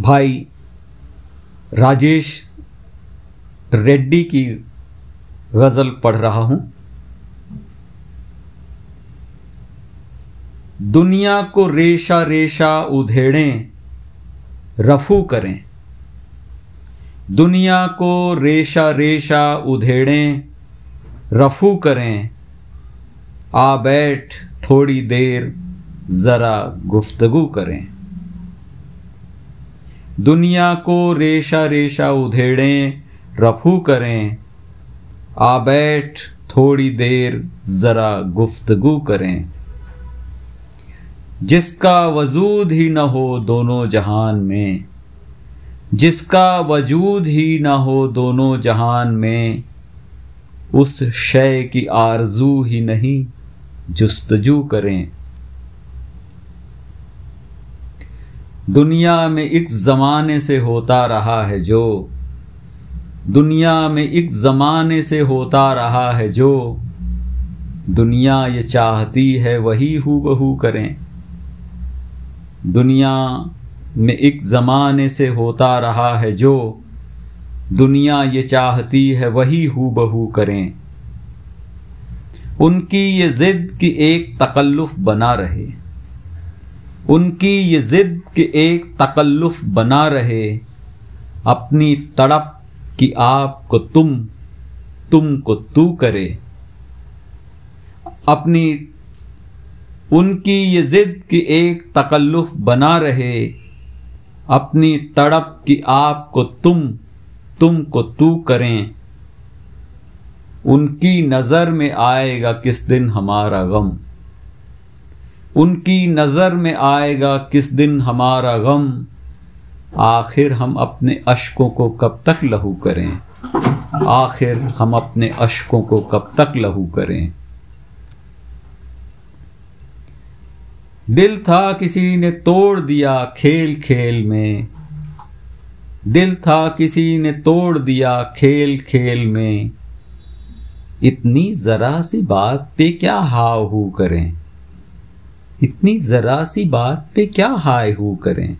भाई राजेश रेड्डी की गज़ल पढ़ रहा हूँ। दुनिया को रेशा रेशा उधेड़ें, रफू करें। दुनिया को रेशा रेशा उधेड़ें, रफू करें। आ बैठ थोड़ी देर, ज़रा गुफ्तगु करें। दुनिया को रेशा रेशा उधेड़ें, रफू करें। आ बैठ, थोड़ी देर, ज़रा गुफ्तगु करें। जिसका वजूद ही न हो दोनों जहान में, जिसका वजूद ही न हो दोनों जहान में, उस शय की आरज़ू ही नहीं, जुस्तजू करें। दुनिया में एक ज़माने से होता रहा है जो। दुनिया में एक ज़माने से होता रहा है जो। दुनिया ये चाहती है वही हु बहू करें। दुनिया में एक ज़माने से होता रहा है जो। दुनिया ये चाहती है वही हु बहू करें। उनकी ये ज़िद की एक तकल्लुफ़ बना रहे। उनकी ये ज़िद की एक तकल्लुफ़ बना रहे, अपनी तड़प कि आपको तुम तुम को तू करे। अपनी, उनकी ये ज़िद की एक तकल्लुफ़ बना रहे, अपनी तड़प की आपको तुम तुम को तू करें। उनकी नज़र में आएगा किस दिन हमारा गम। उनकी नज़र में आएगा किस दिन हमारा गम। आखिर हम अपने अशकों को कब तक लहू करें? आखिर हम अपने अशकों को कब तक लहू करें? दिल था किसी ने तोड़ दिया खेल खेल में। दिल था किसी ने तोड़ दिया खेल खेल में। इतनी जरा सी बात पे क्या हाव हू करें? इतनी जरा सी बात पे क्या हाय हू करें?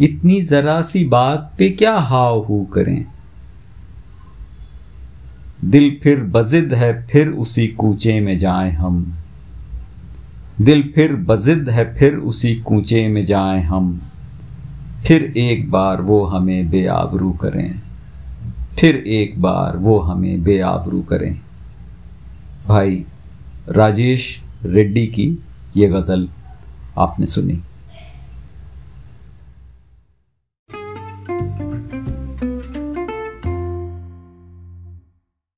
इतनी जरा सी बात पे क्या हाव हू करें? दिल फिर बजिद है, फिर उसी कूचे में जाएँ हम। दिल फिर बजिद है, फिर उसी कूचे में जाएँ हम। फिर एक बार वो हमें बेआबरू करें। फिर एक बार वो हमें बेआबरू करें। भाई, राजेश रेड्डी की ये गज़ल आपने सुनी।